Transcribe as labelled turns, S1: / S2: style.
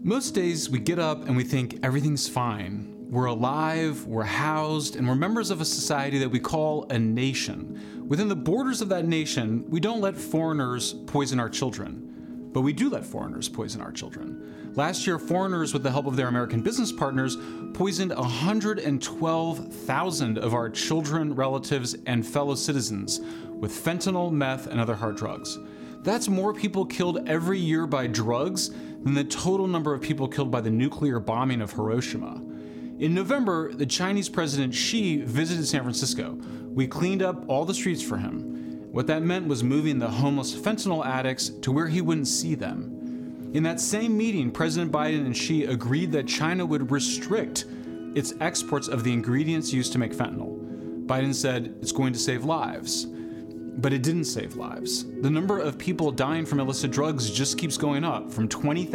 S1: Most days we get up and we think everything's fine. We're alive, we're housed, and we're members of a society that we call a nation. Within the borders of that nation, we don't let foreigners poison our children. But we do let foreigners poison our children. Last year, foreigners, with the help of their American business partners, poisoned 112,000 of our children, relatives, and fellow citizens with fentanyl, meth, and other hard drugs. That's more people killed every year by drugs than the total number of people killed by the nuclear bombing of Hiroshima. In November, the Chinese President Xi visited San Francisco. We cleaned up all the streets for him. What that meant was moving the homeless fentanyl addicts to where he wouldn't see them. In that same meeting, President Biden and Xi agreed that China would restrict its exports of the ingredients used to make fentanyl. Biden said it's going to save lives. But it didn't save lives. The number of people dying from illicit drugs just keeps going up from 20,000